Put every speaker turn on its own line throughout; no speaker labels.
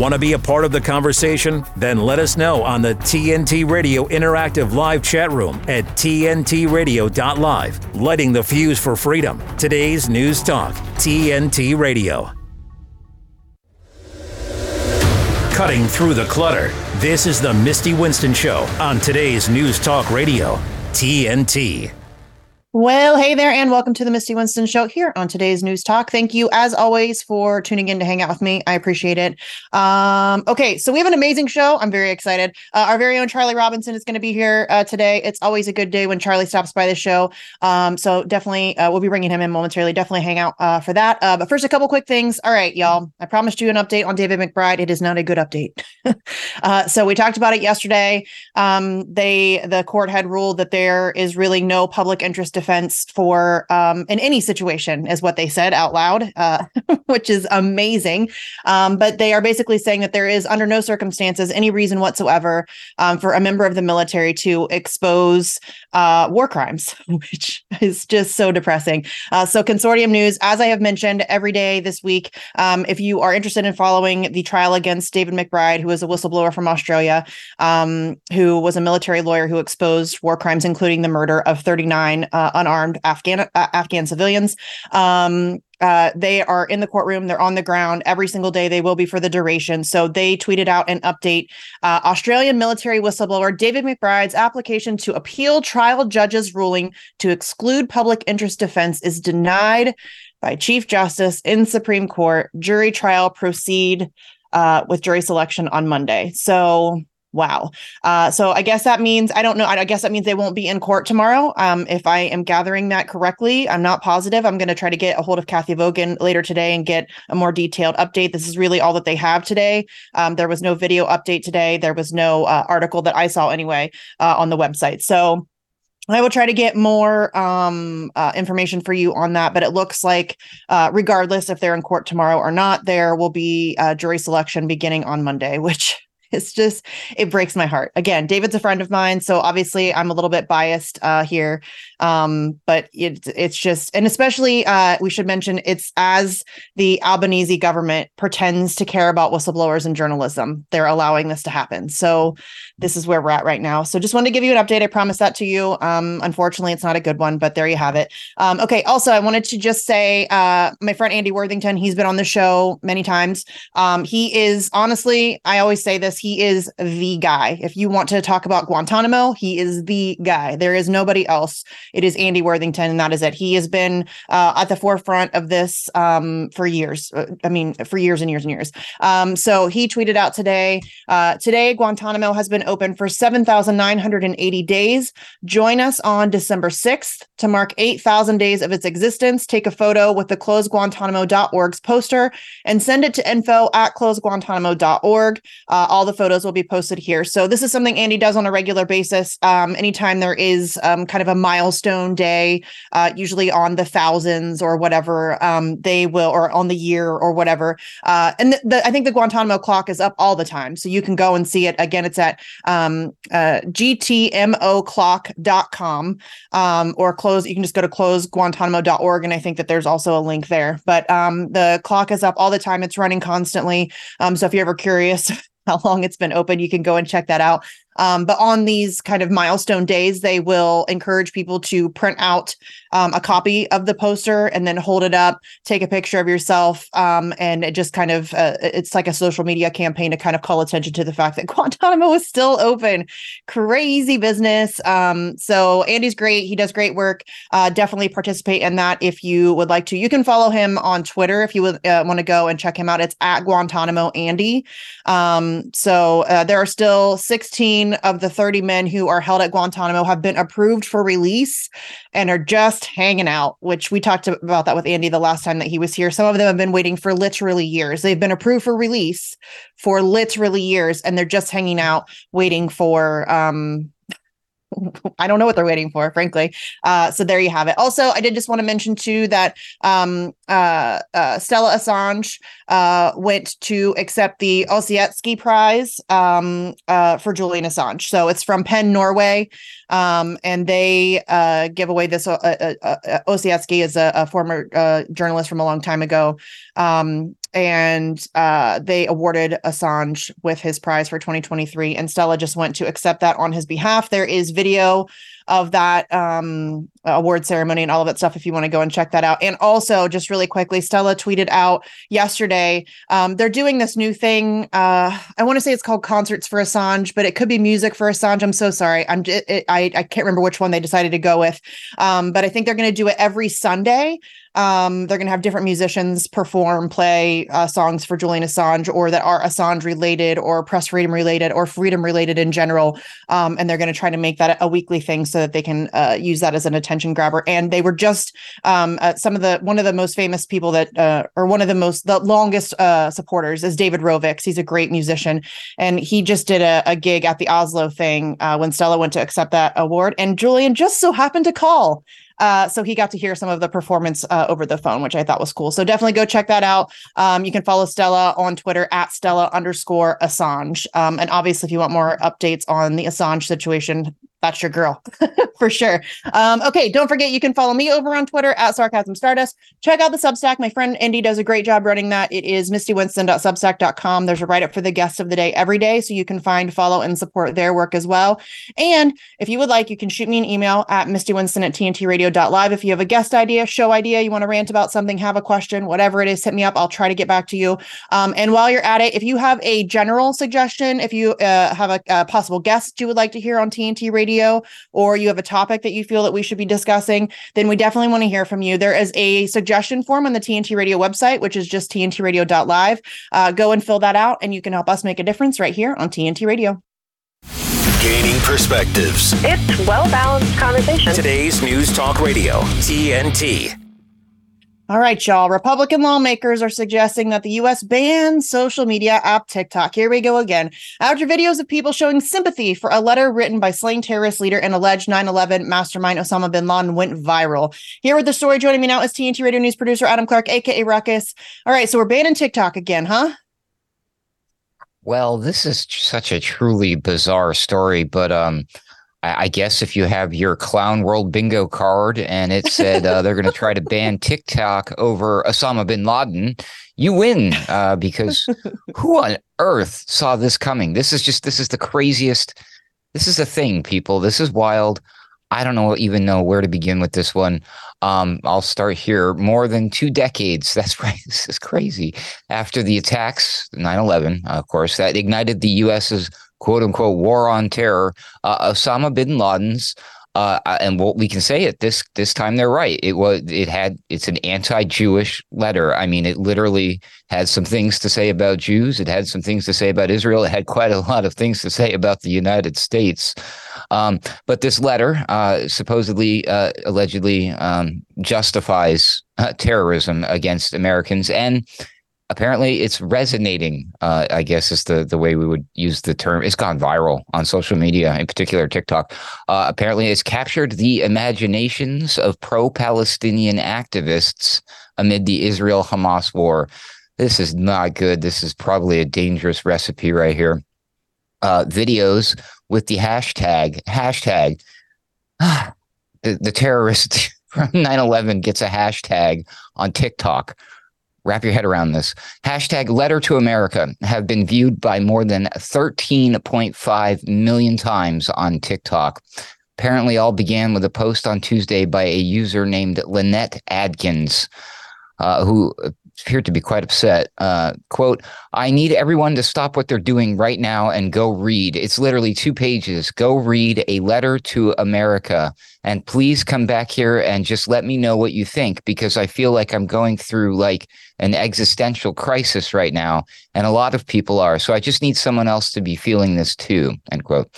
Want to be a part of the conversation? Then let us know on the TNT Radio Interactive Live chat room at TNTRadio.live. Lighting the fuse for freedom. Today's News Talk, TNT Radio. Cutting through the clutter. This is the Misty Winston Show on today's News Talk Radio, TNT.
Well, hey there, and welcome to the Misty Winston Show here on today's News Talk. Thank you, as always, for tuning in to hang out with me. I appreciate it. Um, okay, so we have an amazing show. I'm very excited. Uh, our very own Charlie Robinson is going to be here uh, today. It's always a good day when Charlie stops by the show. Um, so definitely, uh, we'll be bringing him in momentarily. Definitely hang out uh, for that. Uh, but first, a couple quick things. All right, y'all. I promised you an update on David McBride. It is not a good update. Uh, so we talked about it yesterday. Um, they the court had ruled that there is really no public interest defense for um, in any situation, is what they said out loud, uh, which is amazing. Um, but they are basically saying that there is, under no circumstances, any reason whatsoever um, for a member of the military to expose uh, war crimes, which is just so depressing. Uh, so, Consortium News, as I have mentioned every day this week, um, if you are interested in following the trial against David McBride, who is a whistleblower from Australia, um, who was a military lawyer who exposed war crimes, including the murder of 39 uh, unarmed Afghan uh, Afghan civilians. Um, uh, they are in the courtroom. They're on the ground every single day. They will be for the duration. So they tweeted out an update. Uh, Australian military whistleblower David McBride's application to appeal trial judge's ruling to exclude public interest defense is denied by Chief Justice in Supreme Court. Jury trial proceed uh, with jury selection on Monday. So Wow. Uh, so I guess that means I don't know. I guess that means they won't be in court tomorrow. Um, if I am gathering that correctly, I'm not positive. I'm going to try to get a hold of Cathy Vogan later today and get a more detailed update. This is really all that they have today. Um, there was no video update today. There was no uh, article that I saw anyway uh, on the website. So I will try to get more um, uh, information for you on that, but it looks like, uh, regardless if they're in court tomorrow or not, there will be uh, jury selection beginning on Monday, which it's just it breaks my heart. Again david's a friend of mine so obviously i'm a little bit biased uh, here um, but it's it's just and especially uh, we should mention it's as the albanese government pretends to care about whistleblowers and journalism they're allowing this to happen. So this is where we're at right now. So just wanted to give you an update. I promised that to you. Um, unfortunately it's not a good one but there you have it. Um, okay also i wanted to just say uh, my friend andy worthington he's been on the show many times. Um, he is honestly i always say this he is the guy. If you want to talk about Guantanamo, he is the guy. There is nobody else. It is Andy Worthington, and that is it. He has been uh, at the forefront of this um, for years. Uh, I mean, for years and years and years. Um, so he tweeted out today uh, Today, Guantanamo has been open for 7,980 days. Join us on December 6th to mark 8,000 days of its existence. Take a photo with the closeguantanamo.org's poster and send it to info at closeguantanamo.org. Uh, all the the photos will be posted here. So this is something Andy does on a regular basis. Um, anytime there is um, kind of a milestone day, uh, usually on the thousands or whatever, um, they will, or on the year or whatever. Uh, and the, the, I think the Guantanamo clock is up all the time. So you can go and see it. Again, it's at um, uh, gtmoclock.com um, or close. You can just go to closeguantanamo.org. And I think that there's also a link there. But um, the clock is up all the time. It's running constantly. Um, so if you're ever curious, how long it's been open. You can go and check that out. Um, but on these kind of milestone days, they will encourage people to print out um, a copy of the poster and then hold it up, take a picture of yourself, um, and it just kind of uh, it's like a social media campaign to kind of call attention to the fact that Guantanamo is still open. Crazy business. Um, so Andy's great. He does great work. Uh, definitely participate in that if you would like to. You can follow him on Twitter if you uh, want to go and check him out. It's at Guantanamo Andy. Um, so uh, there are still 16 of the 30 men who are held at Guantanamo have been approved for release and are just hanging out, which we talked about that with Andy the last time that he was here. Some of them have been waiting for literally years. They've been approved for release for literally years and they're just hanging out waiting for um I don't know what they're waiting for, frankly. Uh, so there you have it. Also, I did just want to mention too that um, uh, uh, Stella Assange uh, went to accept the Ossietzky Prize um, uh, for Julian Assange. So it's from PEN Norway, um, and they uh, give away this. Ossietzky is a, a former journalist from a long time ago. Um, and uh, they awarded Assange with his prize for 2023. And Stella just went to accept that on his behalf. There is video of that um, award ceremony and all of that stuff if you want to go and check that out. And also, just really quickly, Stella tweeted out yesterday um, they're doing this new thing. Uh, I want to say it's called Concerts for Assange, but it could be music for Assange. I'm so sorry. I'm it, I I can't remember which one they decided to go with, um, but I think they're going to do it every Sunday um, they're going to have different musicians perform, play uh, songs for Julian Assange or that are Assange related or press freedom related or freedom related in general. Um, and they're going to try to make that a weekly thing so that they can uh, use that as an attention grabber. And they were just um, uh, some of the one of the most famous people that, uh, or one of the most the longest uh, supporters is David Rovics. He's a great musician, and he just did a, a gig at the Oslo thing uh, when Stella went to accept that award. And Julian just so happened to call. Uh, so he got to hear some of the performance uh, over the phone, which I thought was cool. So definitely go check that out. Um, you can follow Stella on Twitter at Stella underscore Assange. Um, and obviously, if you want more updates on the Assange situation, that's your girl for sure. Um, okay, don't forget you can follow me over on Twitter at Sarcasm Stardust. Check out the Substack. My friend Indy does a great job running that. It is mistywinston.substack.com. There's a write up for the guest of the day every day, so you can find, follow, and support their work as well. And if you would like, you can shoot me an email at mistywinston at tntradio.live. If you have a guest idea, show idea, you want to rant about something, have a question, whatever it is, hit me up. I'll try to get back to you. Um, and while you're at it, if you have a general suggestion, if you uh, have a, a possible guest you would like to hear on TNT Radio radio or you have a topic that you feel that we should be discussing, then we definitely want to hear from you. There is a suggestion form on the TNT Radio website, which is just tntradio.live. Uh, go and fill that out, and you can help us make a difference right here on TNT Radio.
Gaining perspectives.
It's well balanced conversation.
Today's News Talk Radio, TNT.
All right, y'all. Republican lawmakers are suggesting that the U.S. ban social media app TikTok. Here we go again. After videos of people showing sympathy for a letter written by slain terrorist leader and alleged 9 11 mastermind Osama bin Laden went viral. Here with the story, joining me now is TNT Radio News producer Adam Clark, aka Ruckus. All right, so we're banning TikTok again, huh?
Well, this is such a truly bizarre story, but um, I guess if you have your Clown World bingo card and it said uh, they're going to try to ban TikTok over Osama bin Laden, you win uh, because who on earth saw this coming? This is just this is the craziest. This is the thing, people. This is wild. I don't know even know where to begin with this one. Um, I'll start here. More than two decades. That's right. This is crazy. After the attacks, 9 11, of course, that ignited the U.S.'s quote unquote war on terror, uh, Osama bin Laden's uh, uh, and what we can say it this this time they're right. It was it had it's an anti-Jewish letter. I mean, it literally had some things to say about Jews. It had some things to say about Israel. It had quite a lot of things to say about the United States. Um, but this letter uh, supposedly, uh, allegedly, um, justifies uh, terrorism against Americans and apparently it's resonating uh, i guess is the, the way we would use the term. It's gone viral on social media in particular tiktok. Uh, apparently it's captured the imaginations of pro-palestinian activists amid the israel-hamas war. This is not good. This is probably a dangerous recipe right here. Uh, videos with the hashtag hashtag the, the terrorist from 9-11 gets a hashtag on tiktok wrap your head around this. Hashtag letter to America have been viewed by more than 13.5 million times on TikTok. Apparently, all began with a post on Tuesday by a user named Lynette Adkins, uh, who appeared to be quite upset. Uh, quote, I need everyone to stop what they're doing right now and go read. It's literally two pages. Go read a letter to America. And please come back here and just let me know what you think because I feel like I'm going through like an existential crisis right now. And a lot of people are. So I just need someone else to be feeling this too. End quote.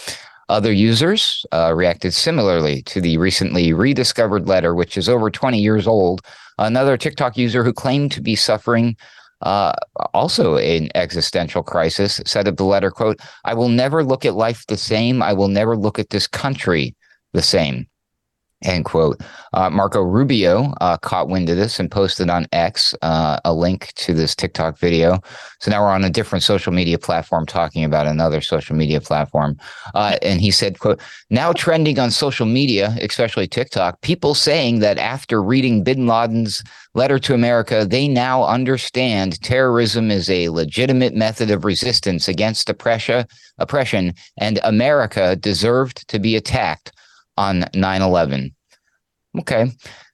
Other users uh, reacted similarly to the recently rediscovered letter, which is over 20 years old. Another TikTok user who claimed to be suffering uh, also an existential crisis said of the letter, quote, I will never look at life the same. I will never look at this country the same. End quote. Uh, Marco Rubio uh, caught wind of this and posted on X uh, a link to this TikTok video. So now we're on a different social media platform talking about another social media platform. Uh, and he said, quote, now trending on social media, especially TikTok, people saying that after reading bin Laden's letter to America, they now understand terrorism is a legitimate method of resistance against oppression, oppression and America deserved to be attacked on 9 11. Okay.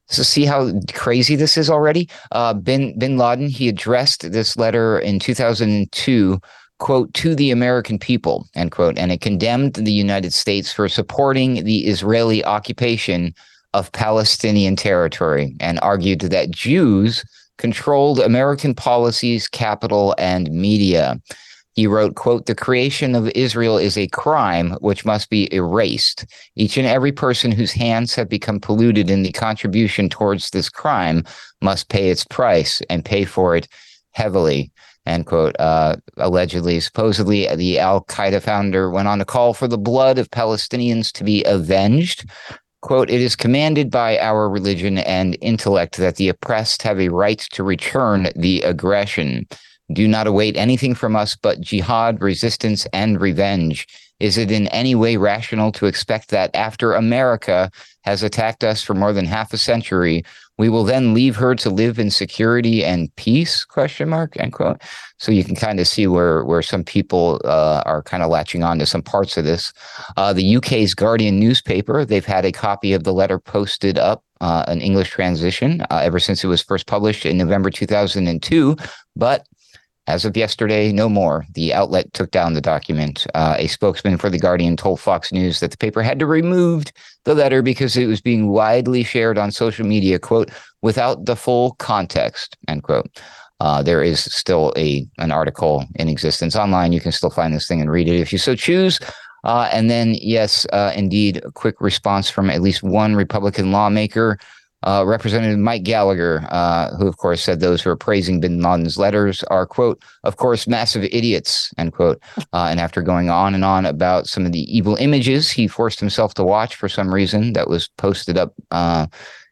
So see how crazy this is already. Uh, bin Bin Laden he addressed this letter in 2002, quote to the American people end quote, and it condemned the United States for supporting the Israeli occupation of Palestinian territory and argued that Jews controlled American policies, capital, and media. He wrote, quote, the creation of Israel is a crime which must be erased. Each and every person whose hands have become polluted in the contribution towards this crime must pay its price and pay for it heavily. End quote. Uh, allegedly, supposedly, the Al Qaeda founder went on to call for the blood of Palestinians to be avenged. Quote, it is commanded by our religion and intellect that the oppressed have a right to return the aggression. Do not await anything from us but jihad, resistance, and revenge. Is it in any way rational to expect that after America has attacked us for more than half a century, we will then leave her to live in security and peace? Question mark. End quote. So you can kind of see where where some people uh, are kind of latching on to some parts of this. Uh, the UK's Guardian newspaper they've had a copy of the letter posted up uh, an English transition uh, ever since it was first published in November 2002. But as of yesterday, no more. The outlet took down the document. Uh, a spokesman for The Guardian told Fox News that the paper had to remove the letter because it was being widely shared on social media, quote, without the full context, end quote. Uh, there is still a an article in existence online. You can still find this thing and read it if you so choose. Uh, and then, yes, uh, indeed, a quick response from at least one Republican lawmaker uh, Representative Mike Gallagher, uh, who of course said those who are praising Bin Laden's letters are, quote, of course, massive idiots, end quote. Uh, and after going on and on about some of the evil images he forced himself to watch for some reason that was posted up, uh,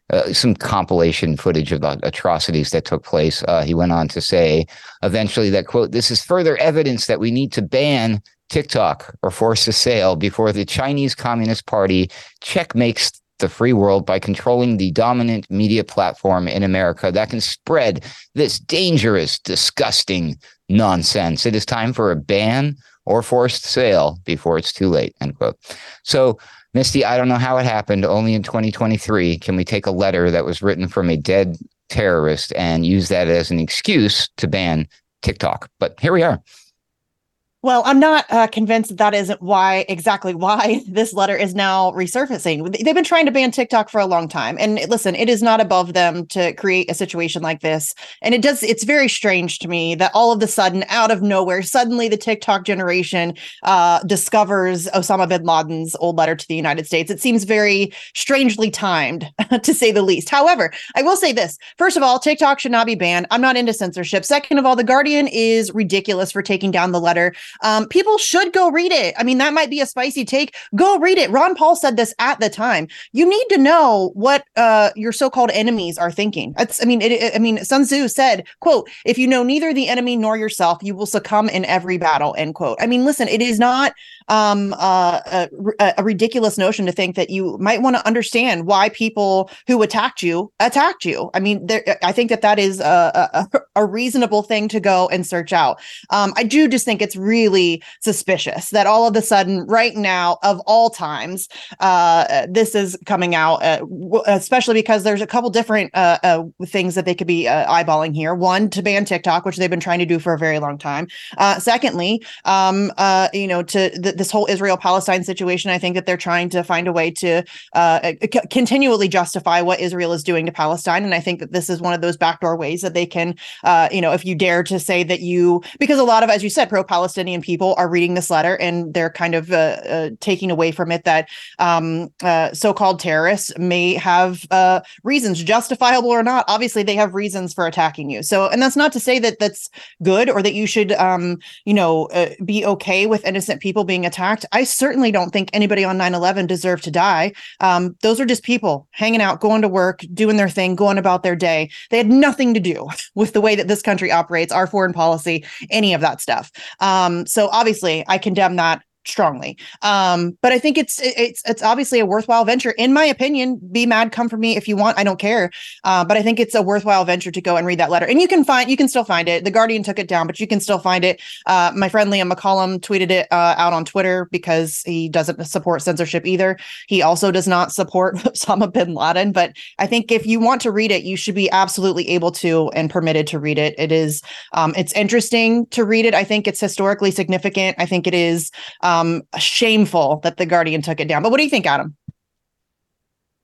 uh, some compilation footage of the atrocities that took place, uh, he went on to say eventually that, quote, this is further evidence that we need to ban TikTok or force a sale before the Chinese Communist Party checkmates the free world by controlling the dominant media platform in America that can spread this dangerous, disgusting nonsense. It is time for a ban or forced sale before it's too late. End quote. So, Misty, I don't know how it happened. Only in 2023 can we take a letter that was written from a dead terrorist and use that as an excuse to ban TikTok. But here we are.
Well, I'm not uh, convinced that that isn't why exactly why this letter is now resurfacing. They've been trying to ban TikTok for a long time, and listen, it is not above them to create a situation like this. And it does. It's very strange to me that all of the sudden, out of nowhere, suddenly the TikTok generation uh, discovers Osama bin Laden's old letter to the United States. It seems very strangely timed, to say the least. However, I will say this: first of all, TikTok should not be banned. I'm not into censorship. Second of all, the Guardian is ridiculous for taking down the letter. Um, people should go read it. I mean, that might be a spicy take. Go read it. Ron Paul said this at the time. You need to know what uh, your so-called enemies are thinking. That's, I mean, it, it, I mean, Sun Tzu said, "quote If you know neither the enemy nor yourself, you will succumb in every battle." End quote. I mean, listen, it is not um, uh, a, a, ridiculous notion to think that you might want to understand why people who attacked you attacked you. I mean, there, I think that that is a, a, a reasonable thing to go and search out. Um, I do just think it's really suspicious that all of a sudden, right now, of all times, uh, this is coming out, uh, especially because there's a couple different uh, uh, things that they could be uh, eyeballing here. One, to ban TikTok, which they've been trying to do for a very long time. secondly, um, you know, to the, this whole Israel Palestine situation, I think that they're trying to find a way to uh, c- continually justify what Israel is doing to Palestine. And I think that this is one of those backdoor ways that they can, uh, you know, if you dare to say that you, because a lot of, as you said, pro-Palestinian people are reading this letter and they're kind of uh, uh, taking away from it that um, uh, so-called terrorists may have uh, reasons, justifiable or not. Obviously, they have reasons for attacking you. So, and that's not to say that that's good or that you should, um, you know, uh, be okay with innocent people being attacked. I certainly don't think anybody on 9/11 deserved to die. Um, those are just people hanging out, going to work, doing their thing, going about their day. They had nothing to do with the way that this country operates, our foreign policy, any of that stuff. Um, so obviously, I condemn that strongly. Um, but I think it's it's it's obviously a worthwhile venture, in my opinion. Be mad, come for me if you want. I don't care. Uh, but I think it's a worthwhile venture to go and read that letter. And you can find you can still find it. The Guardian took it down, but you can still find it. Uh, my friend Liam McCollum tweeted it uh, out on Twitter because he doesn't support censorship either. He also does not support Osama bin Laden. But I think if you want to read it, you should be absolutely able to and permitted to read it. It is um, it's interesting to read it. I think it's historically significant. I think it is. Um, um, shameful that the Guardian took it down. But what do you think, Adam?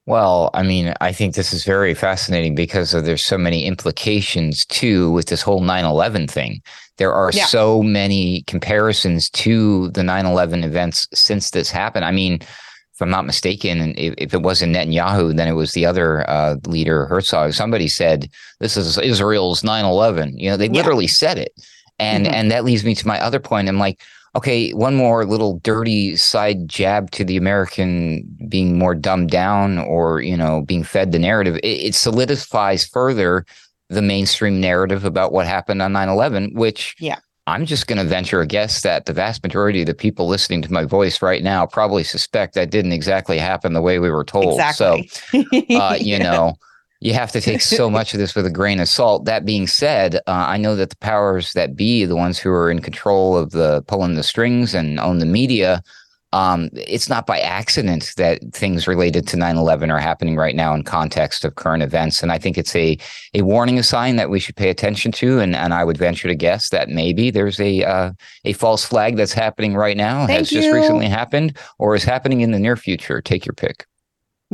Well, I mean, I think this is very fascinating because there's so many implications too with this whole 9/11 thing. There are yeah. so many comparisons to the 9/11 events since this happened. I mean, if I'm not mistaken, if, if it wasn't Netanyahu, then it was the other uh, leader, Herzog. Somebody said this is Israel's 9/11. You know, they yeah. literally said it, and mm-hmm. and that leads me to my other point. I'm like, Okay, one more little dirty side jab to the American being more dumbed down or, you know, being fed the narrative. It, it solidifies further the mainstream narrative about what happened on 9 11, which
yeah.
I'm just going to venture a guess that the vast majority of the people listening to my voice right now probably suspect that didn't exactly happen the way we were told.
Exactly.
So, uh, you know, you have to take so much of this with a grain of salt. That being said, uh, I know that the powers that be, the ones who are in control of the pulling the strings and own the media, um, it's not by accident that things related to 9-11 are happening right now in context of current events. And I think it's a, a warning, a sign that we should pay attention to. And, and I would venture to guess that maybe there's a, uh, a false flag that's happening right now,
Thank
has
you.
just recently happened, or is happening in the near future. Take your pick.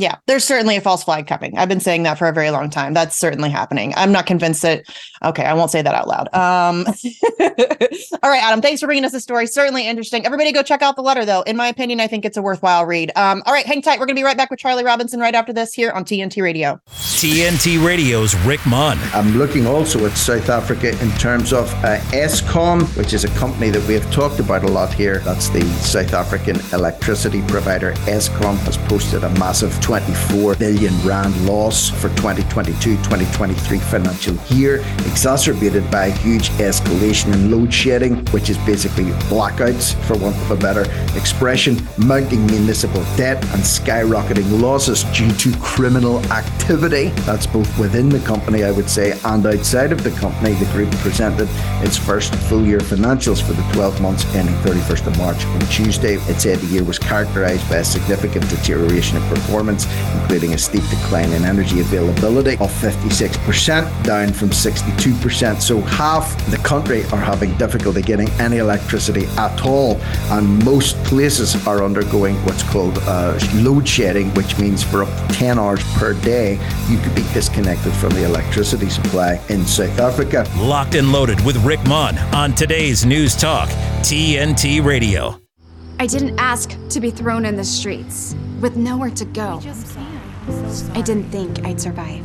Yeah, there's certainly a false flag coming. I've been saying that for a very long time. That's certainly happening. I'm not convinced that. Okay, I won't say that out loud. Um, all right, Adam, thanks for bringing us the story. Certainly interesting. Everybody go check out the letter, though. In my opinion, I think it's a worthwhile read. Um, all right, hang tight. We're going to be right back with Charlie Robinson right after this here on TNT Radio.
TNT Radio's Rick Munn.
I'm looking also at South Africa in terms of uh, Eskom, which is a company that we have talked about a lot here. That's the South African electricity provider. Eskom has posted a massive 24 billion rand loss for 2022-2023 financial year, exacerbated by a huge escalation in load shedding, which is basically blackouts, for want of a better expression, mounting municipal debt and skyrocketing losses due to criminal activity. That's both within the company, I would say, and outside of the company. The group presented its first full year financials for the 12 months ending 31st of March on Tuesday. It said the year was characterized by a significant deterioration in performance including a steep decline in energy availability of 56%, down from 62%. So half the country are having difficulty getting any electricity at all, and most places are undergoing what's called uh, load shedding, which means for up to 10 hours per day, you could be disconnected from the electricity supply in South Africa.
Locked and loaded with Rick Munn on today's News Talk, TNT Radio.
I didn't ask to be thrown in the streets with nowhere to go. I didn't think I'd survive.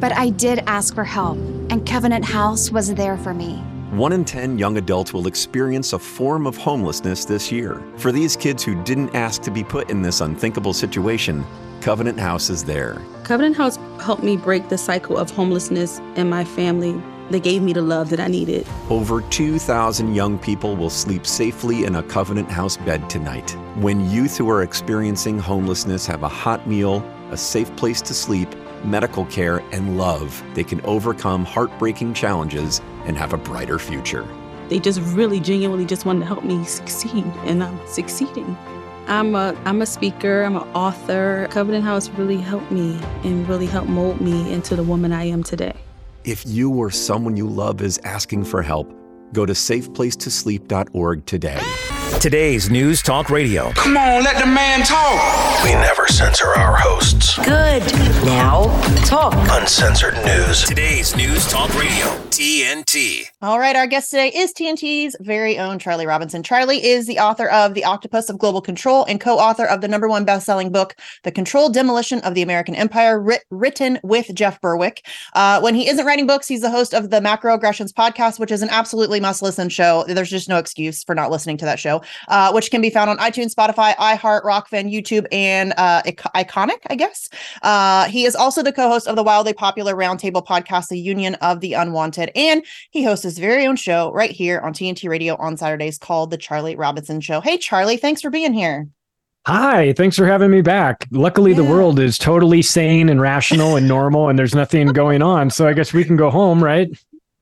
But I did ask for help, and Covenant House was there for me.
One in 10 young adults will experience a form of homelessness this year. For these kids who didn't ask to be put in this unthinkable situation, Covenant House is there.
Covenant House helped me break the cycle of homelessness in my family they gave me the love that I needed.
Over 2,000 young people will sleep safely in a Covenant House bed tonight. When youth who are experiencing homelessness have a hot meal, a safe place to sleep, medical care, and love, they can overcome heartbreaking challenges and have a brighter future.
They just really genuinely just wanted to help me succeed, and I'm succeeding. I'm a I'm a speaker, I'm an author. Covenant House really helped me and really helped mold me into the woman I am today.
If you or someone you love is asking for help, go to safeplacetosleep.org today.
Today's News Talk Radio.
Come on, let the man talk.
We never censor our hosts.
Good. Now, talk.
Uncensored news.
Today's News Talk Radio. TNT.
All right, our guest today is TNT's very own Charlie Robinson. Charlie is the author of The Octopus of Global Control and co-author of the number one best-selling book, The Controlled Demolition of the American Empire, writ- written with Jeff Berwick. Uh, when he isn't writing books, he's the host of the Macroaggressions podcast, which is an absolutely must-listen show. There's just no excuse for not listening to that show uh, which can be found on iTunes, Spotify, iHeart, Rokfin, YouTube, and uh, Ickonic, I guess. Uh, he is also the co-host of the wildly popular Roundtable podcast, The Union of the Unwanted, and he hosts his very own show right here on TNT Radio on Saturdays called The Charlie Robinson Show. Hey, Charlie, thanks for being here.
Hi, thanks for having me back. Luckily, yeah. the world is totally sane and rational and normal, and there's nothing going on. So I guess we can go home, right?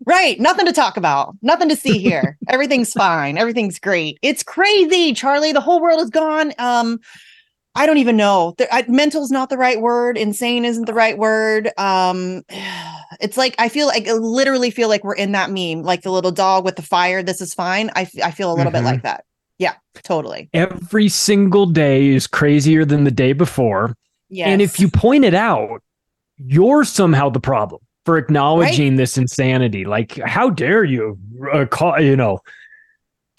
Right. Nothing to talk about. Nothing to see here. Everything's fine. Everything's great. It's crazy, Charlie. The whole world is gone. Um, I don't even know. Mental is not the right word. Insane isn't the right word. Um, it's like I feel like I literally feel like we're in that meme, like the little dog with the fire. This is fine. I, I feel a little mm-hmm. bit like that. Yeah, totally.
Every single day is crazier than the day before. Yes. And if you point it out, you're somehow the problem for acknowledging right? this insanity. Like, how dare you uh, call, you know,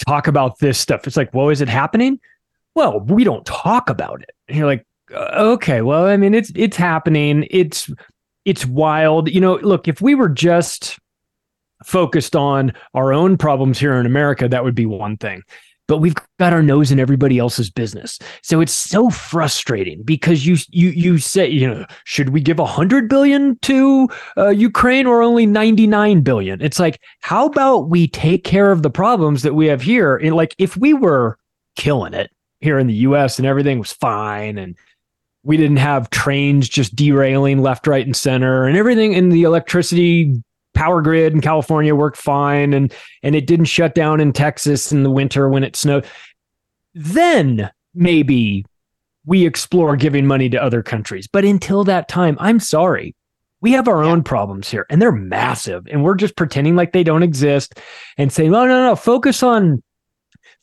talk about this stuff? It's like, well, is it happening? Well, we don't talk about it. And you're like, uh, okay, well, I mean, it's it's happening. It's it's wild. You know, look, if we were just focused on our own problems here in America, that would be one thing but we've got our nose in everybody else's business. So it's so frustrating because you you you say, you know, should we give a hundred billion to uh, Ukraine or only ninety nine billion? It's like, how about we take care of the problems that we have here? And like, if we were killing it here in the U.S. and everything was fine and we didn't have trains just derailing left, right, and center, and everything in the electricity power grid in California worked fine and and it didn't shut down in Texas in the winter when it snowed. Then maybe we explore giving money to other countries. But until that time, I'm sorry. We have our yeah. own problems here and they're massive and we're just pretending like they don't exist and saying, oh, "No, no, no, focus on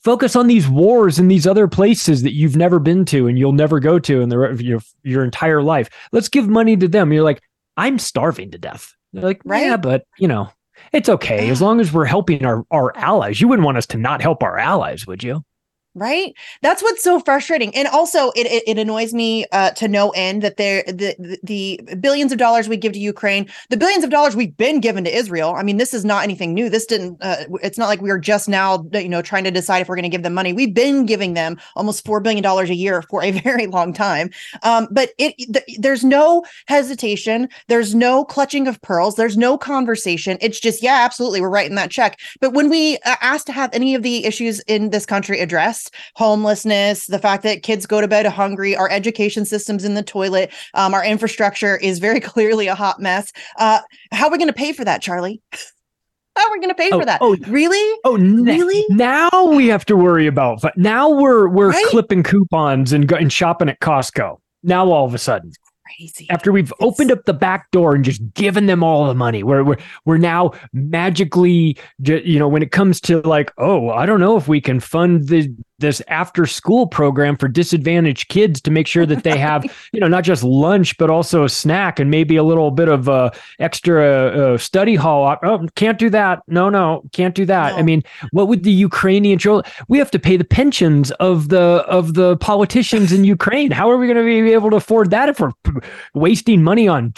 focus on these wars in these other places that you've never been to and you'll never go to in the your your entire life. Let's give money to them." You're like, "I'm starving to death." They're like, right? yeah, but you know, it's okay as long as we're helping our our allies. You wouldn't want us to not help our allies, would you?
Right? That's what's so frustrating and also it it, it annoys me uh, to no end that there the, the billions of dollars we give to ukraine the billions of dollars we've been given to israel. I mean this is not anything new. This didn't uh, it's not like we are just now you know trying to decide if we're going to give them money. We've been giving them almost four billion dollars a year for a very long time. Um, but it th- there's no hesitation. There's no clutching of pearls. There's no conversation. It's just yeah absolutely we're writing that check. But when we uh, ask to have any of the issues in this country addressed homelessness, the fact that kids go to bed hungry, our education system's in the toilet, um, our infrastructure is very clearly a hot mess. Uh, how are we going to pay for that, Charlie? How are we going to pay oh, for that? Oh, really?
Oh, really? Now we have to worry about. Now we're we're right? clipping coupons and and shopping at Costco. Now all of a sudden, crazy. After we've it's... opened up the back door and just given them all the money, we're we're we're now magically, you know, when it comes to like, oh, I don't know if we can fund the this after school program for disadvantaged kids to make sure that they have you know not just lunch but also a snack and maybe a little bit of uh, extra uh, study hall oh can't do that. No no can't do that. No. i mean what would the ukrainian children we have to pay the pensions of the of the politicians in ukraine. How are we going to be able to afford that if we're wasting money on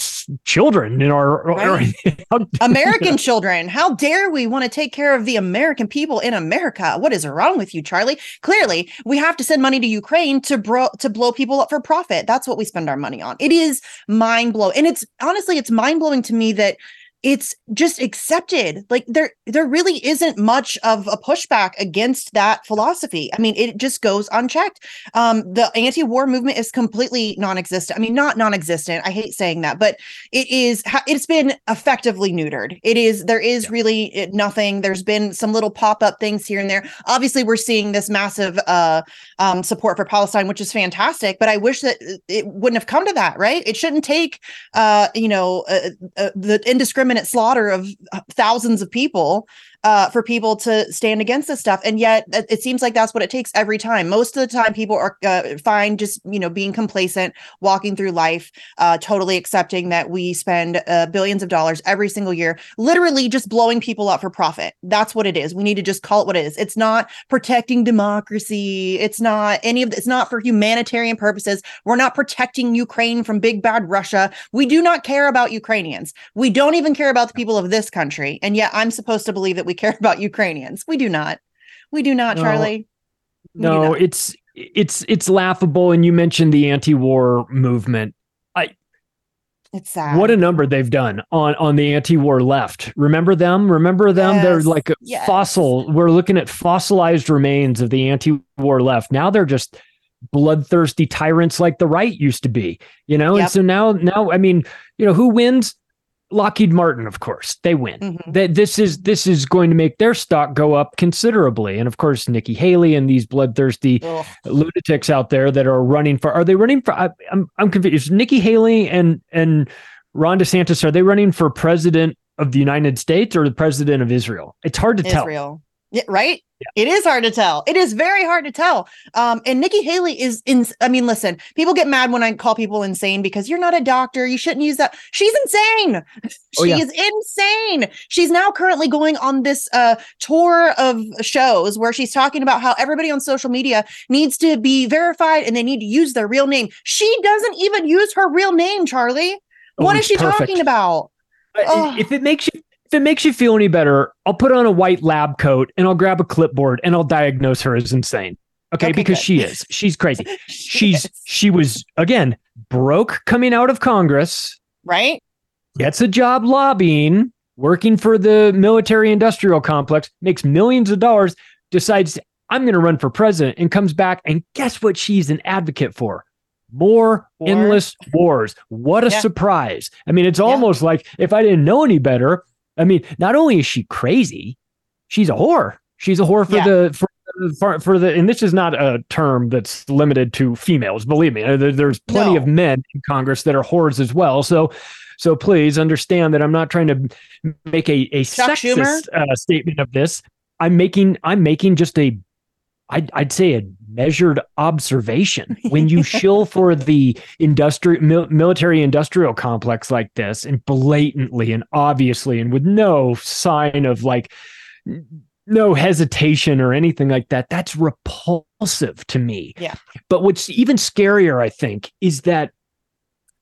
children in our, right.
our american children how dare we want to take care of the american people in america? What is wrong with you charlie clearly we have to send money to Ukraine to bro- to blow people up for profit. That's what we spend our money on. It is mind blowing. And it's honestly, it's mind blowing to me that it's just accepted like there there really isn't much of a pushback against that philosophy. I mean it just goes unchecked. Um the anti-war movement is completely non-existent i mean not non-existent i hate saying that but it is it's been effectively neutered. It is there is yeah. really eh, nothing. There's been some little pop-up things here and there. Obviously we're seeing this massive uh um support for palestine which is fantastic but i wish that eh, it wouldn't have come to that right? It shouldn't take uh you know uh, uh, the indiscriminate indiscriminate slaughter of uh, thousands of people uh, for people to stand against this stuff. And yet it seems like that's what it takes every time. Most of the time, people are uh, fine just, you know, being complacent, walking through life, uh, totally accepting that we spend uh, billions of dollars every single year, literally just blowing people up for profit. That's what it is. We need to just call it what it is. It's not protecting democracy. It's not any of it's not for humanitarian purposes. We're not protecting Ukraine from big bad Russia. We do not care about Ukrainians. We don't even care about the people of this country. And yet I'm supposed to believe that we care about Ukrainians. We do not. We do not,
no,
Charlie.
We no, not. it's it's it's laughable. And you mentioned the anti-war movement. I
it's sad.
What a number they've done on on the anti-war left. Remember them? Remember them? Yes. They're like yes. fossil. We're looking at fossilized remains of the anti-war left. Now they're just bloodthirsty tyrants like the right used to be. You know, yep. and so now now I mean, you know, who wins? Lockheed Martin, of course, they win. Mm-hmm. That this is this is going to make their stock go up considerably, and of course, Nikki Haley and these bloodthirsty lunatics out there that are running for. Are they running for? I, I'm I'm confused. Nikki Haley and and Ron DeSantis are they running for president of the United States or the president of Israel? It's hard to
Israel.
tell.
Israel, yeah, right? Yeah. It is hard to tell. It is very hard to tell. Um, and Nikki Haley is in. I mean, listen, people get mad when I call people insane because you're not a doctor. You shouldn't use that. She's insane. Oh, she yeah. is insane. She's now currently going on this uh, tour of shows where she's talking about how everybody on social media needs to be verified and they need to use their real name. She doesn't even use her real name, Charlie. Oh, what is she perfect. talking about?
Uh, if it makes you if it makes you feel any better, I'll put on a white lab coat and I'll grab a clipboard and I'll diagnose her as insane. Okay, okay because good. she is. She's crazy. she She's is. she was again broke coming out of Congress.
Right?
Gets a job lobbying, working for the military industrial complex, makes millions of dollars, decides I'm going to run for president and comes back and guess what she's an advocate for? More War. endless wars. What a yeah. surprise. I mean, it's almost yeah. like if I didn't know any better, I mean, not only is she crazy, she's a whore. She's a whore for yeah. the for, for, for the and this is not a term that's limited to females. Believe me, there's plenty no. of men in Congress that are whores as well. So. So please understand that I'm not trying to make a, a sexist uh, statement of this. I'm making I'm making just a I'd, I'd say a measured observation. When you shill for the industrial mil- military industrial complex like this and blatantly and obviously and with no sign of like no hesitation or anything like that that's repulsive to me.
Yeah.
But what's even scarier i think is that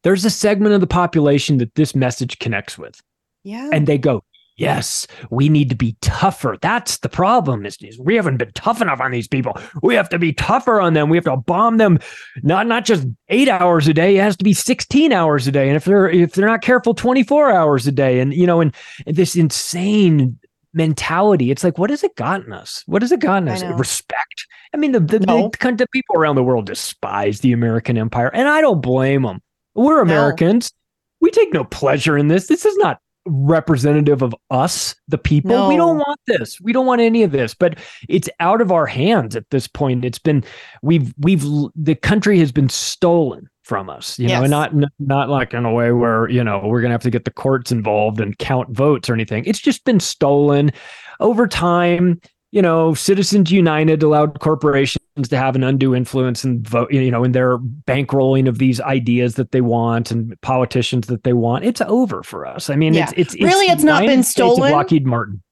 there's a segment of the population that this message connects with.
Yeah.
And they go Yes, we need to be tougher. That's the problem. Is, is we haven't been tough enough on these people. We have to be tougher on them. We have to bomb them not not just eight hours a day. It has to be sixteen hours a day. And if they're if they're not careful, twenty four hours a day. And you know, and, and this insane mentality. It's like, what has it gotten us? What has it gotten us? Respect. I mean, the the, no. the, the, people around the world despise the American empire, and I don't blame them. We're Americans. No. We take no pleasure in this. This is not representative of us, the people. No. We don't want this. We don't want any of this. But it's out of our hands at this point. It's been we've we've the country has been stolen from us, you yes. know, and not not like in a way where you know we're gonna have to get the courts involved and count votes or anything. It's just been stolen over time you know, Citizens United allowed corporations to have an undue influence and vote, you know, in their bankrolling of these ideas that they want and politicians that they want. It's over for us. I mean, yeah. it's, it's,
really, it's, it's not been stolen.
Lockheed Martin.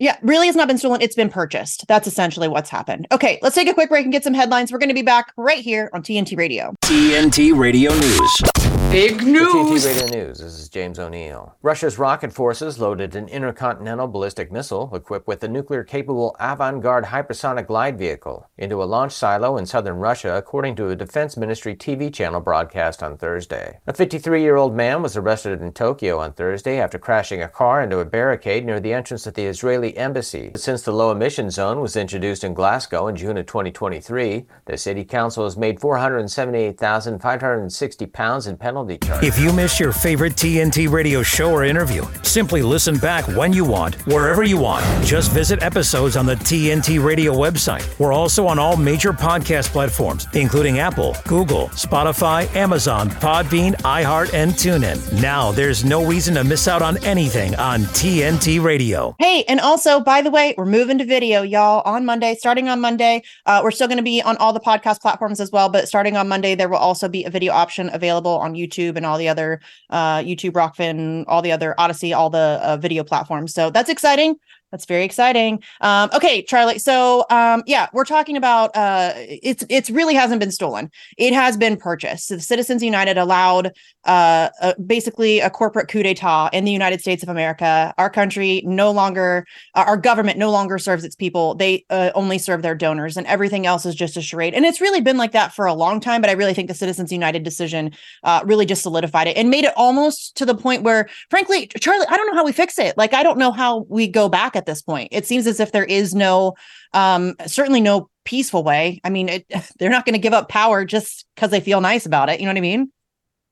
Yeah, really it's not been stolen. It's been purchased. That's essentially what's happened. Okay, let's take a quick break and get some headlines. We're going to be back right here on TNT Radio.
TNT Radio News.
Big news.
TNT Radio News. This is James O'Neill. Russia's rocket forces loaded an intercontinental ballistic missile equipped with a nuclear-capable Avangard hypersonic glide vehicle into a launch silo in southern Russia, according to a Defense Ministry TV channel broadcast on Thursday. A 53-year-old man was arrested in Tokyo on Thursday after crashing a car into a barricade near the entrance of the Israeli embassy. Since the low emission zone was introduced in Glasgow in June of 2023, the city council has made 478,560 pounds in penalties penalty charge.
If you miss your favorite TNT radio show or interview, simply listen back when you want, wherever you want. Just visit episodes on the TNT radio website. We're also on all major podcast platforms, including Apple, Google, Spotify, Amazon, Podbean, iHeart, and TuneIn. Now there's no reason to miss out on anything on TNT Radio.
Hey, and also, by the way, we're moving to video, y'all, on Monday. Starting on Monday, uh, we're still going to be on all the podcast platforms as well, but starting on Monday, there will also be a video option available on YouTube and all the other uh, YouTube, Rokfin, all the other Odysee, all the uh, video platforms. So that's exciting. That's very exciting. Um, okay, Charlie. So um, yeah, we're talking about uh, it's it's really hasn't been stolen. It has been purchased. So the Citizens United allowed uh, basically a corporate coup d'état in the United States of America. Our country no longer, uh, our government no longer serves its people. They uh, only serve their donors, and everything else is just a charade. And it's really been like that for a long time. But I really think the Citizens United decision uh, really just solidified it and made it almost to the point where, frankly, Charlie, I don't know how we fix it. Like I don't know how we go back at this point. It seems as if there is no, um, certainly no peaceful way. I mean, it, they're not going to give up power just because they feel nice about it. You know what I mean?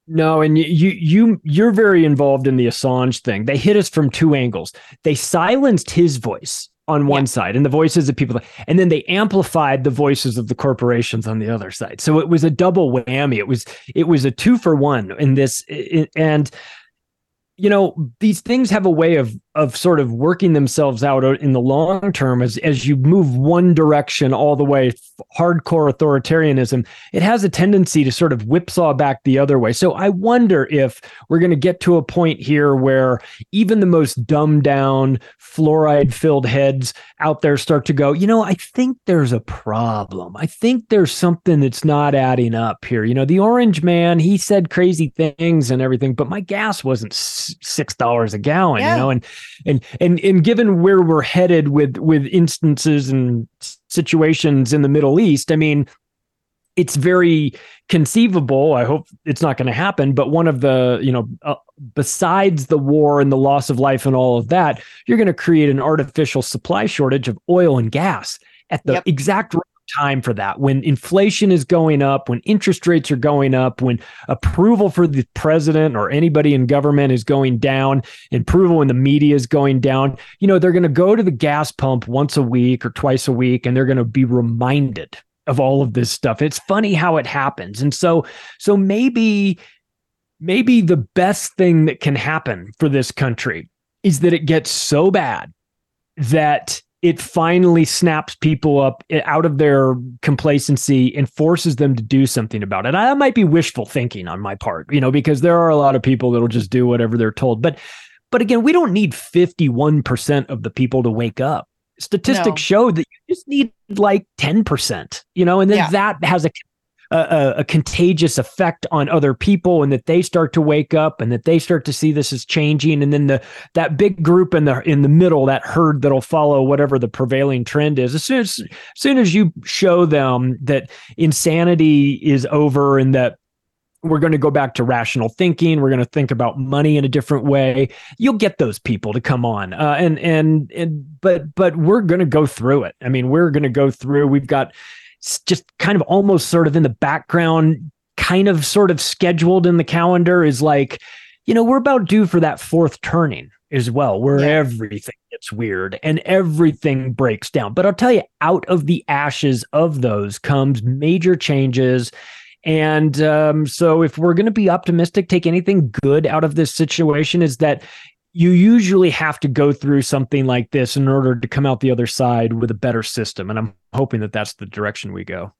No, and you you you're very involved in the Assange thing. They hit us from two angles. They silenced his voice on one yeah. side and the voices of people and then they amplified the voices of the corporations on the other side. So it was a double whammy. It was it was a two for one in this and you know these things have a way of of sort of working themselves out in the long term as as you move one direction all the way hardcore authoritarianism it has a tendency to sort of whipsaw back the other way. So i wonder if we're going to get to a point here where even the most dumbed down fluoride filled heads out there start to go you know i think there's a problem. I think there's something that's not adding up here. You know the orange man he said crazy things and everything but my gas wasn't six dollars a gallon yeah. you know and and and and given where we're headed with with instances and situations in the Middle East, I mean, it's very conceivable. I hope it's not going to happen, but one of the you know uh, besides the war and the loss of life and all of that, you're going to create an artificial supply shortage of oil and gas at the yep. exact time for that. When inflation is going up, when interest rates are going up, when approval for the president or anybody in government is going down, approval in the media is going down, you know, they're going to go to the gas pump once a week or twice a week and they're going to be reminded of all of this stuff. It's funny how it happens. And so so maybe maybe the best thing that can happen for this country is that it gets so bad that it finally snaps people up eh, out of their complacency and forces them to do something about it. That might be wishful thinking on my part, you know, because there are a lot of people that'll just do whatever they're told. But but again, we don't need 51% of the people to wake up. Statistics no. show that you just need like 10%, you know, and then yeah. that has a a, a, contagious effect on other people and that they start to wake up and that they start to see this is changing. And then the that big group in the in the middle that herd that'll follow whatever the prevailing trend is as soon as, as soon as you show them that insanity is over and that we're going to go back to rational thinking we're going to think about money in a different way you'll get those people to come on. Uh, and and and but but we're going to go through it. I mean we're going to go through we've got just kind of almost sort of in the background, kind of sort of scheduled in the calendar is like, you know, we're about due for that fourth turning as well, where yeah. everything gets weird and everything breaks down. But I'll tell you, out of the ashes of those comes major changes. And um, so, if we're going to be optimistic, take anything good out of this situation, is that you usually have to go through something like this in order to come out the other side with a better system. And I'm hoping that that's the direction we go.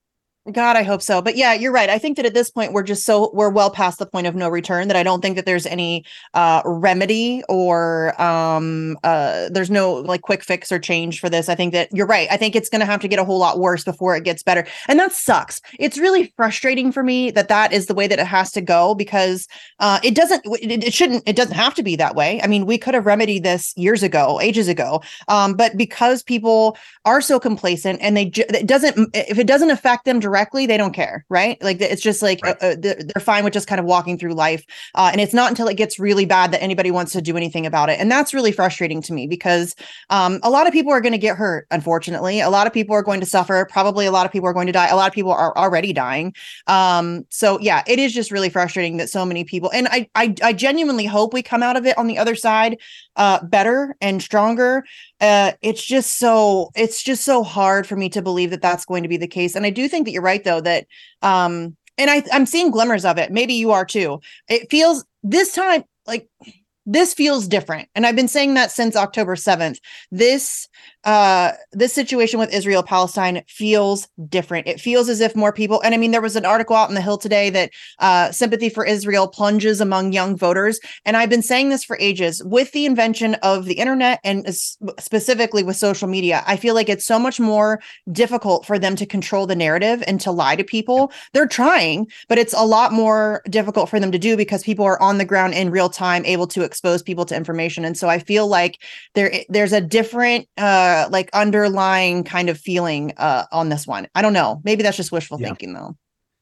God, I hope so. But yeah, you're right. I think that at this point we're just so we're well past the point of no return that I don't think that there's any uh remedy or um uh there's no like quick fix or change for this. I think that you're right. I think it's going to have to get a whole lot worse before it gets better. And that sucks. It's really frustrating for me that that is the way that it has to go because uh it doesn't it, it shouldn't it doesn't have to be that way. I mean, we could have remedied this years ago, ages ago. Um but because people are so complacent and they it doesn't if it doesn't affect them directly correctly, they don't care, right? Like it's just like right. uh, uh they're fine with just kind of walking through life. Uh, and it's not until it gets really bad that anybody wants to do anything about it. And that's really frustrating to me because um, a lot of people are going to get hurt, unfortunately. A lot of people are going to suffer. Probably a lot of people are going to die. A lot of people are already dying. Um, so yeah, it is just really frustrating that so many people, and I, I, I genuinely hope we come out of it on the other side uh, better and stronger. Uh, it's just so it's just so hard for me to believe that that's going to be the case. And I do think that you're right, though, that um, and I I'm seeing glimmers of it. Maybe you are too. It feels this time like this feels different and i've been saying that since october 7th this uh, this situation with Israel Palestine feels different. It feels as if more people, and I mean, there was an article out in the Hill today that uh, sympathy for Israel plunges among young voters. And I've been saying this for ages. With the invention of the internet and specifically with social media, I feel like it's so much more difficult for them to control the narrative and to lie to people. They're trying, but it's a lot more difficult for them to do because people are on the ground in real time, able to expose people to information. And so I feel like there there's a different. Uh, like underlying kind of feeling uh, on this one. I don't know. Maybe that's just wishful yeah. thinking though.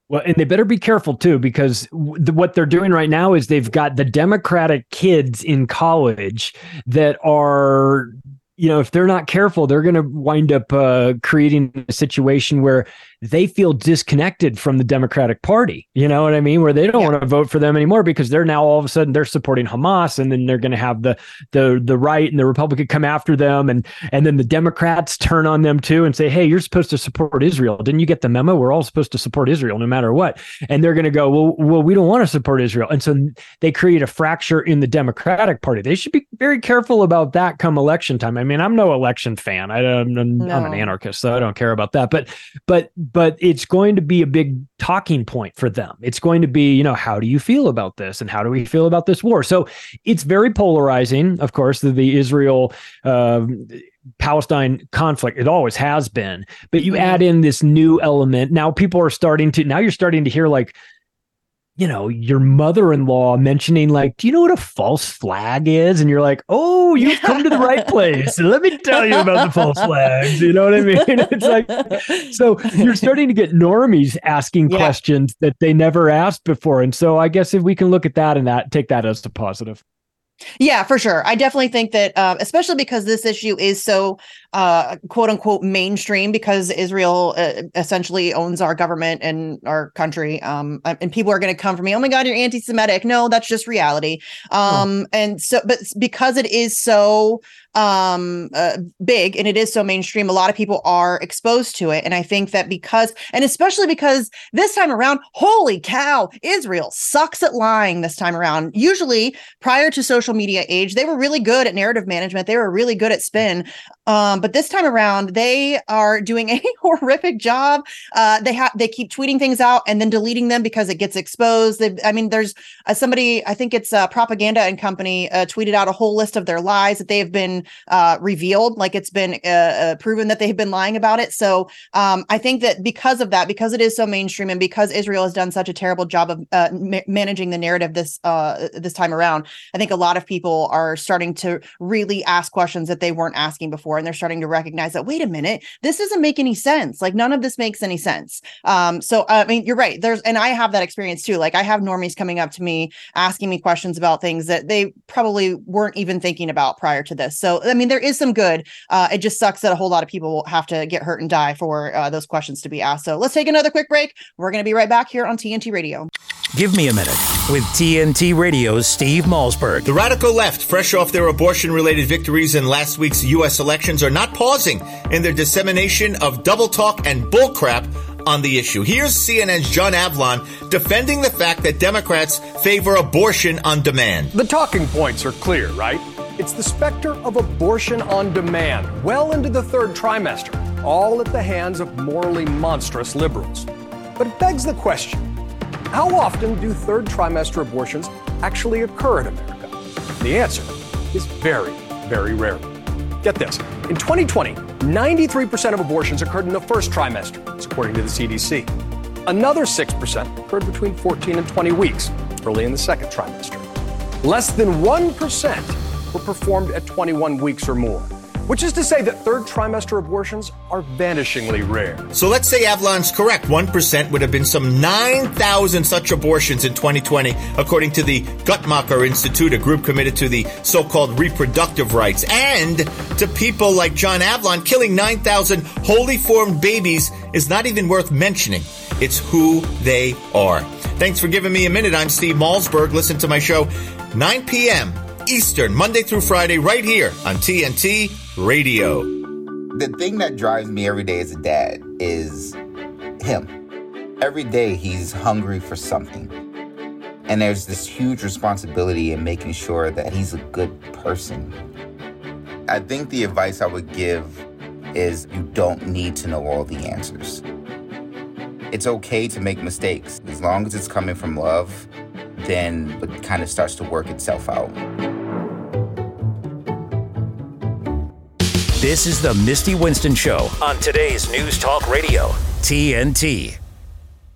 Well, and they better be careful too, because w- what they're doing right now is they've got the Democratic kids in college that are you know, if they're not careful, they're going to wind up uh, creating a situation where they feel disconnected from the Democratic Party. You know what I mean? Where they don't yeah. want to vote for them anymore because they're now all of a sudden they're supporting Hamas, and then they're going to have the the the right and the Republican come after them, and and then the Democrats turn on them too and say, "Hey, you're supposed to support Israel. Didn't you get the memo? We're all supposed to support Israel no matter what." And they're going to go, "Well, well, we don't want to support Israel," and so they create a fracture in the Democratic Party. They should be very careful about that come election time. I mean, I'm no election fan. I, am no. I'm an anarchist, so I don't care about that. But but but it's going to be a big talking point for them. It's going to be, you know, how do you feel about this, and how do we feel about this war? So it's very polarizing. Of course, the, the Israel. Uh, Palestine conflict. It always has been. But you add in this new element. Now people are starting to, now you're starting to hear like you know, your mother-in-law mentioning like, "Do you know what a false flag is?" And you're like, "Oh, you've come to the right place. Let me tell you about the false flags." You know what I mean? It's like, so you're starting to get normies asking yeah. questions that they never asked before, and so I guess if we can look at that and that take that as a positive.
Yeah, for sure. I definitely think that, uh, especially because this issue is so uh, quote unquote mainstream, because Israel uh, essentially owns our government and our country. Um, and people are going to come for me. Oh my God, you're anti Semitic. No, that's just reality. Um, oh. And so, but because it is so um uh, big and it is so mainstream a lot of people are exposed to it and i think that because and especially because this time around holy cow israel sucks at lying this time around usually prior to social media age they were really good at narrative management they were really good at spin um, but this time around, they are doing a horrific job. Uh, they have they keep tweeting things out and then deleting them because it gets exposed. They've, I mean, there's uh, somebody I think it's uh, Propaganda and Company uh, tweeted out a whole list of their lies that they have uh, revealed, like it's been uh, uh, proven that they've been lying about it. So um, I think that because of that, because it is so mainstream, and because Israel has done such a terrible job of uh, ma- managing the narrative this uh, this time around, I think a lot of people are starting to really ask questions that they weren't asking before and they're starting to recognize that wait a minute this doesn't make any sense. Like none of this makes any sense. Um so i mean you're right there's and i have that experience too like i have normies coming up to me asking me questions about things that they probably weren't even thinking about prior to this. So i mean there is some good. Uh it just sucks that a whole lot of people will have to get hurt and die for uh, those questions to be asked. So let's take another quick break. We're going to be right back here on tnt radio.
Give me a minute with tnt radio's steve malzberg
the radical left fresh off their abortion related victories in last week's u.s elections, are not pausing in their dissemination of double talk and bullcrap on the issue. Here's CNN's John Avlon defending the fact that Democrats favor abortion on demand.
The talking points are clear, right? It's the specter of abortion on demand, well into the third trimester, all at the hands of morally monstrous liberals. But it begs the question how often do third trimester abortions actually occur in America? The answer is very, very rarely. Get this. In 2020, 93% of abortions occurred in the first trimester, according to the CDC. Another 6% occurred between 14 and 20 weeks, early in the second trimester. Less than 1% were performed at 21 weeks or more. Which is to say that third trimester abortions are vanishingly rare.
So let's say Avlon's correct. 1% would have been some 9,000 such abortions in 2020, according to the Guttmacher Institute, a group committed to the so-called reproductive rights. And to people like John Avlon, killing 9,000 wholly formed babies is not even worth mentioning. It's who they are. Thanks for giving me a minute. I'm Steve Malzberg. Listen to my show 9 p.m. Eastern, Monday through Friday, right here on TNT Radio.
The thing that drives me every day as a dad is him. Every day he's hungry for something. And there's this huge responsibility in making sure that he's a good person. I think the advice I would give is you don't need to know all the answers. It's okay to make mistakes. As long as it's coming from love, then it kind of starts to work itself out.
This is the Misty Winston Show on today's News Talk Radio, TNT.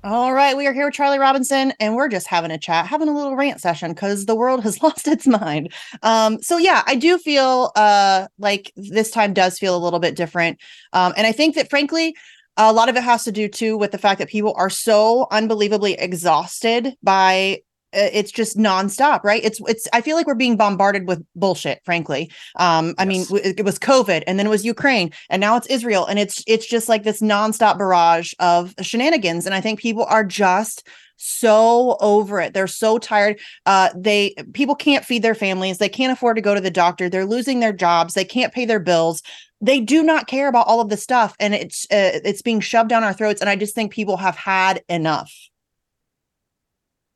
All right, we are here with Charlie Robinson, and we're just having a chat, having a little rant session because the world has lost its mind. Um, so yeah, I do feel uh like this time does feel a little bit different, um, and I think that frankly, a lot of it has to do too with the fact that people are so unbelievably exhausted by it's just nonstop, right? It's it's. I feel like we're being bombarded with bullshit. Frankly, um, I yes. mean, it, it was COVID, and then it was Ukraine, and now it's Israel, and it's it's just like this nonstop barrage of shenanigans. And I think people are just so over it. They're so tired. Uh, they people can't feed their families. They can't afford to go to the doctor. They're losing their jobs. They can't pay their bills. They do not care about all of this stuff, and it's uh, it's being shoved down our throats. And I just think people have had enough.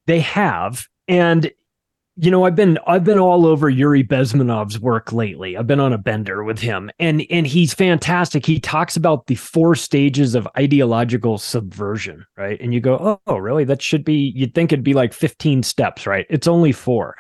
They have. And you know, I've been I've been all over Yuri Bezmenov's work lately. I've been on a bender with him, and and he's fantastic. He talks about the four stages of ideological subversion, right? And you go, oh, oh really? That should be. You'd think it'd be like fifteen steps, right? It's only four.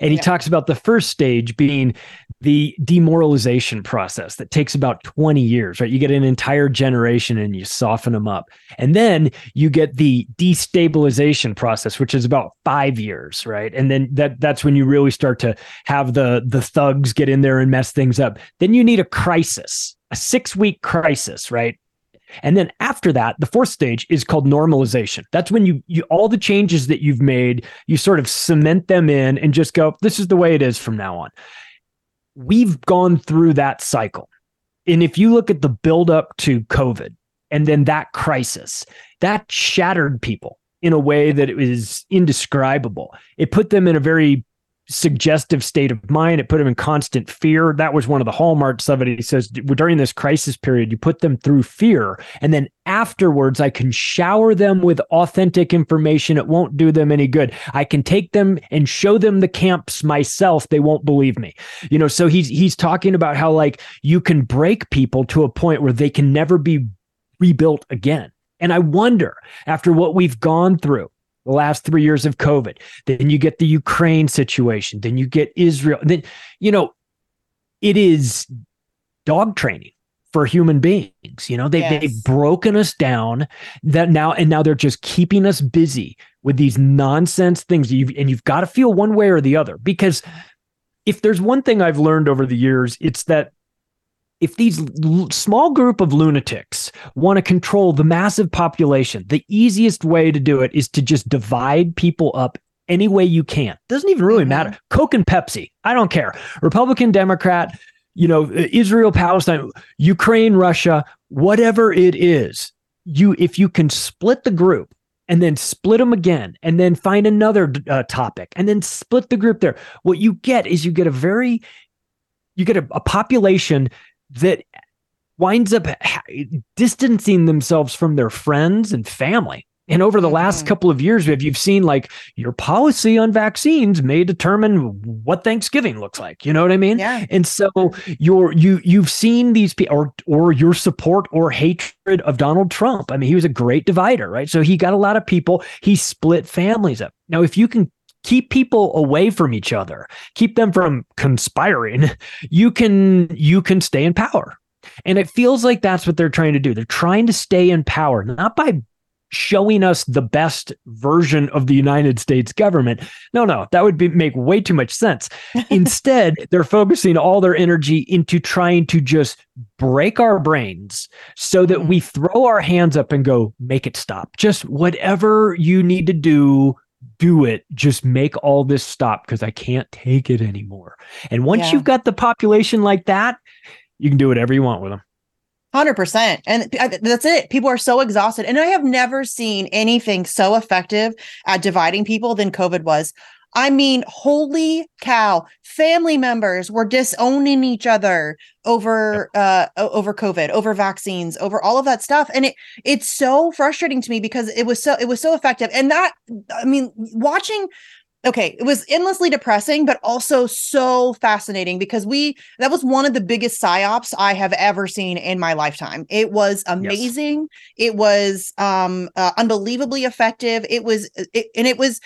And he yeah. talks about the first stage being the demoralization process that takes about 20 years, right? You get an entire generation and you soften them up. And then you get the destabilization process, which is about five years, right? And then that that's when you really start to have the the thugs get in there and mess things up. Then you need a crisis, a six week crisis, right? And then after that, the fourth stage is called normalization. That's when you, you all the changes that you've made, you sort of cement them in and just go, this is the way it is from now on. We've gone through that cycle. And if you look at the buildup to COVID and then that crisis, that shattered people in a way that it was indescribable. It put them in a very suggestive state of mind. It put him in constant fear. That was one of the hallmarks of it. He says during this crisis period, you put them through fear. And then afterwards, I can shower them with authentic information. It won't do them any good. I can take them and show them the camps myself. They won't believe me. You know, so he's he's talking about how like you can break people to a point where they can never be rebuilt again. And I wonder, after what we've gone through, the last three years of COVID. Then you get the Ukraine situation. Then you get Israel. Then, you know, it is dog training for human beings. You know, they, yes. they've broken us down that now, and now they're just keeping us busy with these nonsense things. You've, and you've got to feel one way or the other because if there's one thing I've learned over the years, it's that if these l- small group of lunatics want to control the massive population, the easiest way to do it is to just divide people up any way you can. Doesn't even really mm-hmm. matter. Coke and Pepsi, I don't care. Republican, Democrat, you know, Israel, Palestine, Ukraine, Russia, whatever it is, you if you can split the group and then split them again and then find another uh, topic and then split the group there, what you get is you get a very you get a, a population that winds up distancing themselves from their friends and family. And over the last mm-hmm. couple of years, if you've seen like your policy on vaccines may determine what Thanksgiving looks like. You know what I mean?
Yeah.
And so you're you you've seen these people or or your support or hatred of Donald Trump. I mean, he was a great divider, right? So he got a lot of people. He split families up. Now, if you can keep people away from each other keep them from conspiring you can you can stay in power and it feels like that's what they're trying to do they're trying to stay in power not by showing us the best version of the United States government. No, no, that would be, make way too much sense. Instead, they're focusing all their energy into trying to just break our brains so that mm-hmm. we throw our hands up and go, make it stop. Just whatever you need to do, do it. Just make all this stop because I can't take it anymore. And once yeah. you've got the population like that, you can do whatever you want with them.
100% and that's it people are so exhausted and i have never seen anything so effective at dividing people than covid was i mean holy cow family members were disowning each other over uh over covid over vaccines over all of that stuff and it it's so frustrating to me because it was so it was so effective and that i mean watching okay, it was endlessly depressing, but also so fascinating because we that was one of the biggest psyops I have ever seen in my lifetime. It was amazing. Yes. It was um uh, unbelievably effective. It was it, and it was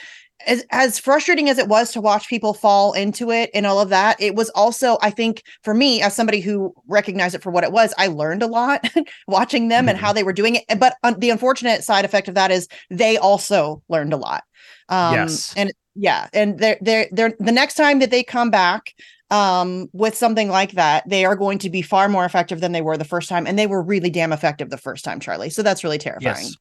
as, as frustrating as it was to watch people fall into it and all of that, it was also, I think, for me, as somebody who recognized it for what it was, I learned a lot watching them mm-hmm. and how mm-hmm. they were doing it. But uh, the unfortunate side effect of that is they also learned a lot. Um, yes. And yeah and they're they're they're the next time that they come back um with something like that they are going to be far more effective than they were the first time and they were really damn effective the first time charlie so that's really terrifying yes.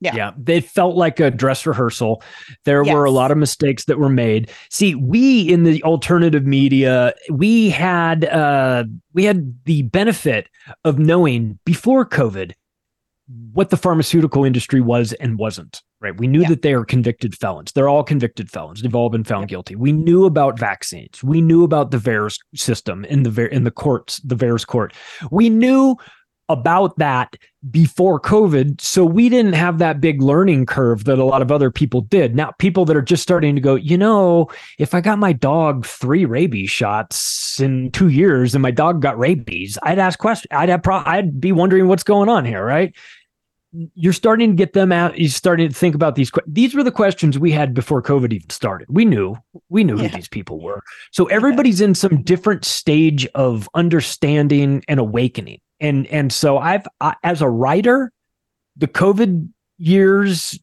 Yeah. Yeah. They felt like a dress rehearsal. There yes. were a lot of mistakes that were made. See, we in the alternative media, we had uh we had the benefit of knowing before COVID what the pharmaceutical industry was and wasn't, right? We knew yeah. that they are convicted felons. They're all convicted felons. They've all been found yeah. guilty. We knew about vaccines. We knew about the VAERS system in the in the courts, the VAERS court. We knew about that before COVID. So we didn't have that big learning curve that a lot of other people did. Now, people that are just starting to go, you know, if I got my dog three rabies shots in two years and my dog got rabies, I'd ask questions. I'd have pro- I'd be wondering what's going on here, right? you're starting to get them out. You're starting to think about these. These were the questions we had before COVID even started. We knew, we knew yeah. who these people were. So everybody's in some different stage of understanding and awakening. And and so I've I, as a writer, the COVID years,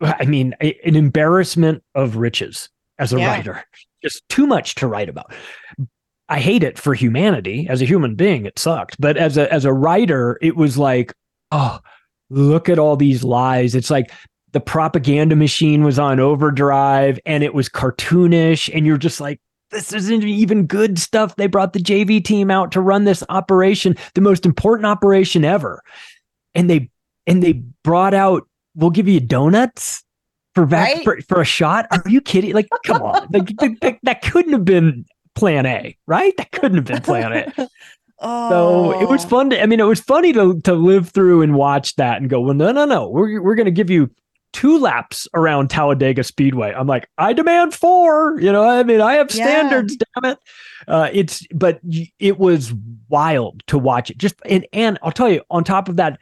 I mean, a, an embarrassment of riches as a yeah. writer. Just too much to write about. I hate it for humanity as a human being. It sucked, but as a as a writer, it was like, oh look at all these lies. It's like the propaganda machine was on overdrive and it was cartoonish. And you're just like, this isn't even good stuff. They brought the JV team out to run this operation, the most important operation ever. And they and they brought out, we'll give you donuts for vac- right? for, for, a shot. Are you kidding? Like, come on. like, that, that couldn't have been plan A, right? That couldn't have been plan A. Oh. So it was fun to, I mean, it was funny to to live through and watch that and go, well, no, no, no, we're we're gonna give you two laps around Talladega Speedway. I'm like, I demand four. You know, I mean, I have standards, yeah. damn it. Uh, it's but it was wild to watch it. Just and and I'll tell you, on top of that,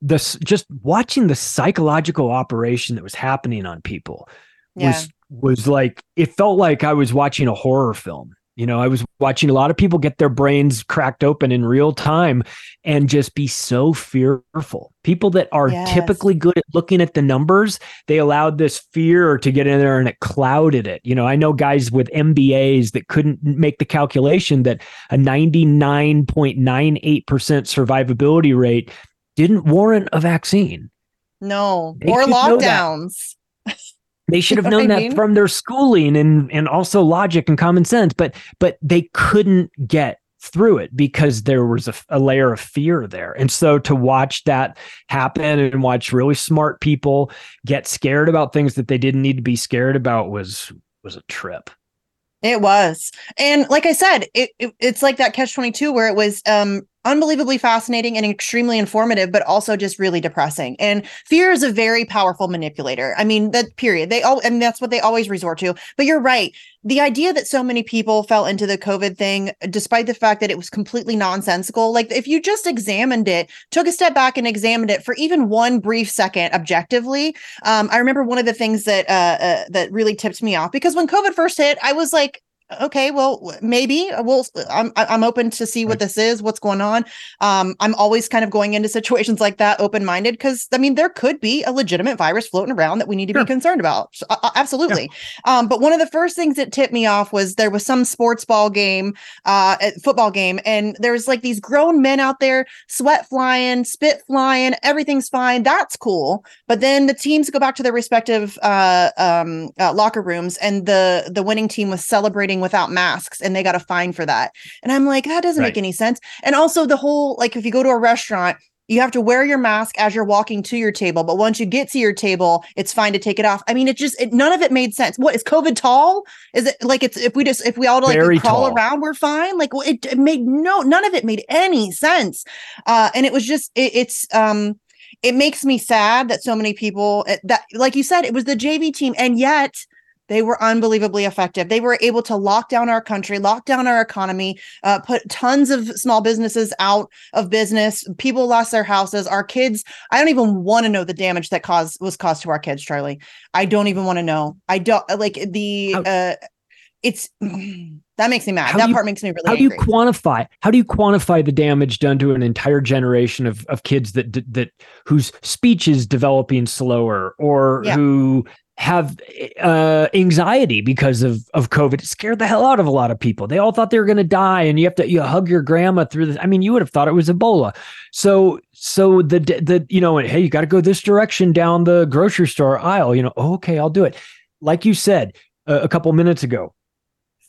this just watching the psychological operation that was happening on people yeah. was was like it felt like I was watching a horror film. You know, I was watching a lot of people get their brains cracked open in real time and just be so fearful. People that are yes. typically good at looking at the numbers, they allowed this fear to get in there and it clouded it. You know, I know guys with MBAs that couldn't make the calculation that a 99.98% survivability rate didn't warrant a vaccine.
No, they or lockdowns.
They should have known that mean? from their schooling and and also logic and common sense, but but they couldn't get through it because there was a, a, layer of fear there. And so to watch that happen and watch really smart people get scared about things that they didn't need to be scared about was was a trip.
It was. And like I said, it, it it's like that catch 22 where it was um unbelievably fascinating and extremely informative, but also just really depressing. And fear is a very powerful manipulator. I mean, that period. They all, and that's what they always resort to. But you're right. The idea that so many people fell into the COVID thing, despite the fact that it was completely nonsensical, like if you just examined it, took a step back and examined it for even one brief second objectively, um, I remember one of the things that uh, uh, that really tipped me off because when COVID first hit, I was like, okay, well, maybe we'll. I'm I'm open to see what this is, what's going on. Um, I'm always kind of going into situations like that open minded because I mean there could be a legitimate virus floating around that we need to sure. be concerned about. So, uh, absolutely. Yeah. Um, but one of the first things that tipped me off was there was some sports ball game, uh, football game, and there's like these grown men out there, sweat flying, spit flying, everything's fine. That's cool. But then the teams go back to their respective uh, um, uh, locker rooms, and the the winning team was celebrating without masks and they got a fine for that. And I'm like, that doesn't right. make any sense. And also the whole like if you go to a restaurant, you have to wear your mask as you're walking to your table, but once you get to your table, it's fine to take it off. I mean, it just it, none of it made sense. What is COVID tall? Is it like it's if we just if we all like Very crawl tall. around, we're fine? Like it, it, made no none of it made any sense. Uh, and it was just it, it's um it makes me sad that so many people that like you said it was the JV team and yet they were unbelievably effective. They were able to lock down our country, lock down our economy, uh, put tons of small businesses out of business. People lost their houses. Our kids. I don't even want to know the damage that caused was caused to our kids, Charlie. I don't even want to know. I don't like the. Uh, it's that makes me mad. How that you, part makes me really.
How
angry.
do you quantify? How do you quantify the damage done to an entire generation of of kids that that whose speech is developing slower, or yeah. who have uh, anxiety because of of COVID. It scared the hell out of a lot of people. They all thought they were going to die, and you have to you hug your grandma through this. I mean, you would have thought it was Ebola. So so the the you know, hey, you got to go this direction down the grocery store aisle. You know, okay, I'll do it. Like you said uh, a couple minutes ago,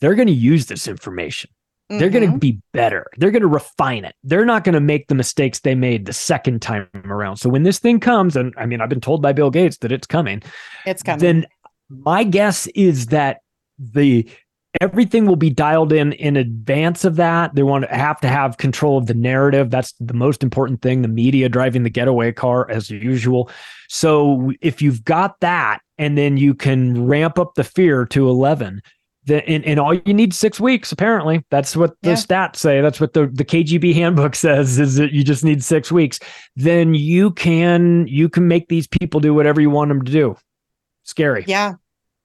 they're going to use this information. Mm-hmm. They're going to be better. They're going to refine it. They're not going to make the mistakes they made the second time around. So when this thing comes, and I mean, I've been told by Bill Gates that it's coming.
It's coming.
Then my guess is that the everything will be dialed in in advance of that. They want to have to have control of the narrative. That's the most important thing. The media driving the getaway car as usual. So if you've got that, and then you can ramp up the fear to eleven the, and, and all you need six weeks apparently. That's what the yeah. stats say. That's what the, the kgb handbook says is that you just need six weeks. Then you can you can make these people do whatever you want them to do. Scary.
Yeah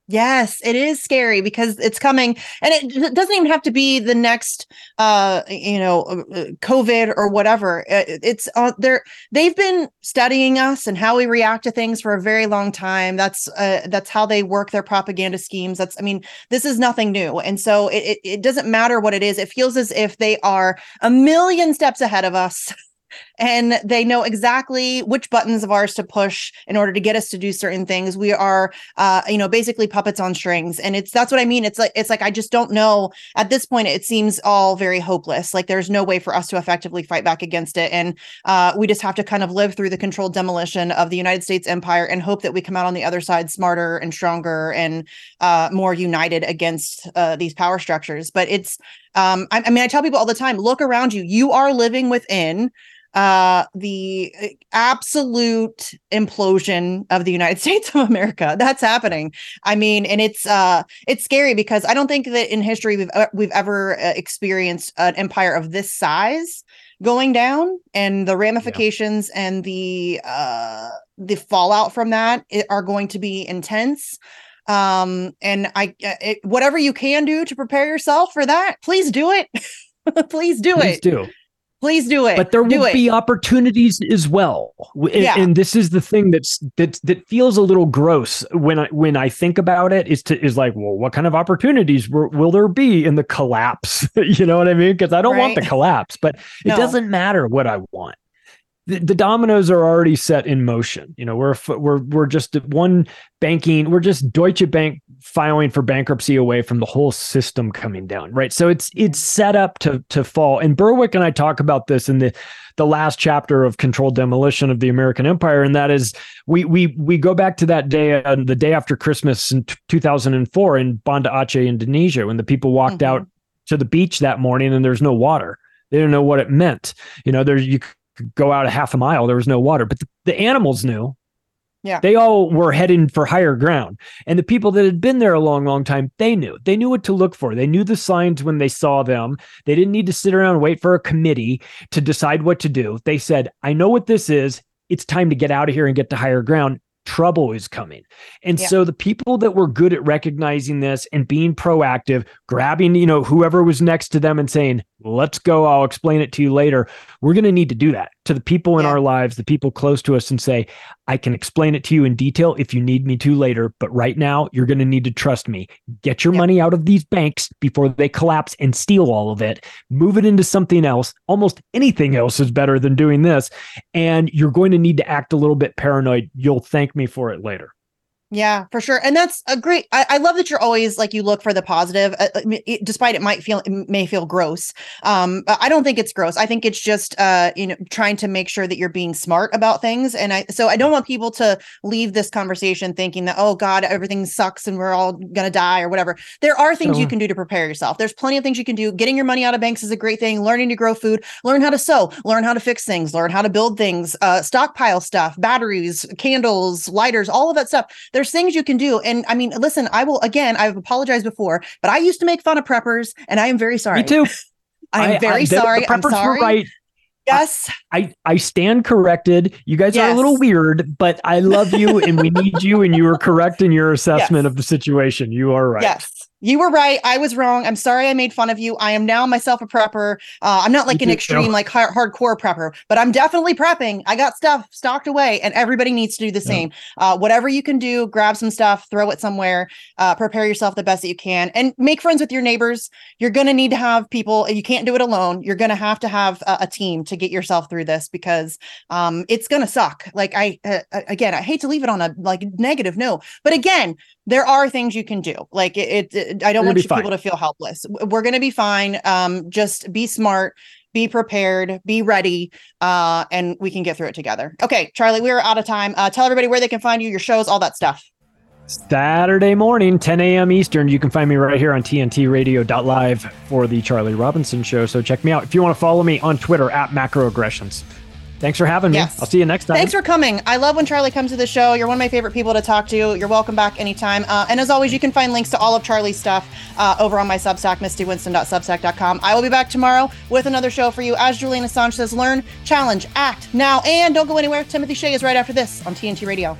Yes, it is scary because it's coming and it doesn't even have to be the next uh you know uh, uh, covid or whatever. It's uh, they're they've been studying us and how we react to things for a very long time. That's uh that's how they work their propaganda schemes. That's I mean, this is nothing new. And so it it, it doesn't matter what it is. It feels as if they are a million steps ahead of us. and they know exactly which buttons of ours to push in order to get us to do certain things. We are, uh, you know, basically puppets on strings, and it's that's what I mean. It's like it's like I just don't know at this point. It seems all very hopeless. Like there's no way for us to effectively fight back against it, and uh, we just have to kind of live through the controlled demolition of the United States empire and hope that we come out on the other side smarter and stronger and uh, more united against uh, these power structures. But it's um, I, I, mean, I tell people all the time, look around you. You are living within uh the uh, absolute implosion of the United States of America. That's happening. I mean and it's uh it's scary because i don't think that in history we've uh, we've ever uh, experienced an empire of this size going down and the ramifications yeah. and the uh the fallout from that are going to be intense. Um and i it, whatever you can do to prepare yourself for that please do it. Please do
please
it.
do
Please do it.
But there
do
will
it.
be opportunities as well. And, yeah. and this is the thing that's that that feels a little gross when I when I think about it is to is like, well, what kind of opportunities will, will there be in the collapse? you know what I mean? Because I don't right. want the collapse, but it doesn't matter what I want the, the dominoes are already set in motion. You know, we're we're we're just one banking. We're just Deutsche Bank filing for bankruptcy away from the whole system coming down, right? So it's it's set up to to fall. And Berwick and I talk about this in the the last chapter of Controlled Demolition of the American Empire, and that is we we we go back to that day, uh, the day after Christmas in t- 2004 in Banda Aceh, Indonesia, when the people walked mm-hmm. out to the beach that morning and there's no water. They didn't know what it meant. You know, there you go out a half a mile, there was no water, but the, the animals knew.
Yeah.
They all were heading for higher ground. And the people that had been there a long, long time, they knew. They knew what to look for. They knew the signs when they saw them. They didn't need to sit around and wait for a committee to decide what to do. They said, I know what this is. It's time to get out of here and get to higher ground. trouble is coming. And
Yeah.
so the people that were good at recognizing this and being proactive, grabbing, you know, whoever was next to them and saying, let's go, I'll explain it to you later. We're going to need to do that to the people in our lives, the people close to us, and say, I can explain it to you in detail if you need me to later. But right now, you're going to need to trust me. Get your money out of these banks before they collapse and steal all of it. Move it into something else. Almost anything else is better than doing this. And you're going to need to act a little bit paranoid. You'll thank me for it later.
Yeah, for sure. And that's a great. I, I love that you're always like you look for the positive, uh, uh, it- despite it might feel it may feel gross. Um, but I don't think it's gross. I think it's just uh, you know, trying to make sure that you're being smart about things. And I so I don't want people to leave this conversation thinking that oh God, everything sucks and we're all gonna die or whatever. There are things you can do to prepare yourself. There's plenty of things you can do. Getting your money out of banks is a great thing. Learning to grow food, learn how to sew, learn how to fix things, learn how to build things, uh, stockpile stuff, batteries, candles, lighters, all of that stuff. There's things you can do. And I mean, listen, I will again, I've apologized before, but I used to make fun of preppers, and I am very sorry.
Me too.
I am very
the-
sorry.
The
I'm
preppers
sorry.
were right.
Yes.
I, I stand corrected. You guys are a little weird, but I love you and we need you. And you were correct in your assessment of the situation. You are right.
Yes. You were right. I was wrong. I'm sorry I made fun of you. I am now myself a prepper. Uh, I'm not like an extreme, like hard, hardcore prepper, but I'm definitely prepping. I got stuff stocked away, and everybody needs to do the same. Uh, whatever you can do, grab some stuff, throw it somewhere, uh, prepare yourself the best that you can, and make friends with your neighbors. You're going to need to have people. You can't do it alone. You're going to have to have a, a team to get yourself through this because um, it's going to suck. Like I, uh, again, I hate to leave it on a like negative note, but again, there are things you can do. Like it, it I don't want you people to feel helpless. We're going to be fine. Um, just be smart, be prepared, be ready, uh, and we can get through it together. Okay, Charlie, we're out of time. Uh, tell everybody where they can find you, your shows, all that stuff.
Saturday morning, 10 a.m. Eastern. You can find me right here on TNTRadio.live for the Charlie Robinson Show. So check me out. If you want to follow me on Twitter at macroaggressions. Thanks for having me.
Yes.
I'll see you next time.
Thanks for coming. I love when Charlie comes to the show. You're one of my favorite people to talk to. You're welcome back anytime. Uh, and as always, you can find links to all of Charlie's stuff uh, over on my Substack, mistywinston.substack.com. I will be back tomorrow with another show for you. As Julian Assange says, learn, challenge, act now, and don't go anywhere. Timothy Shea is right after this on TNT Radio.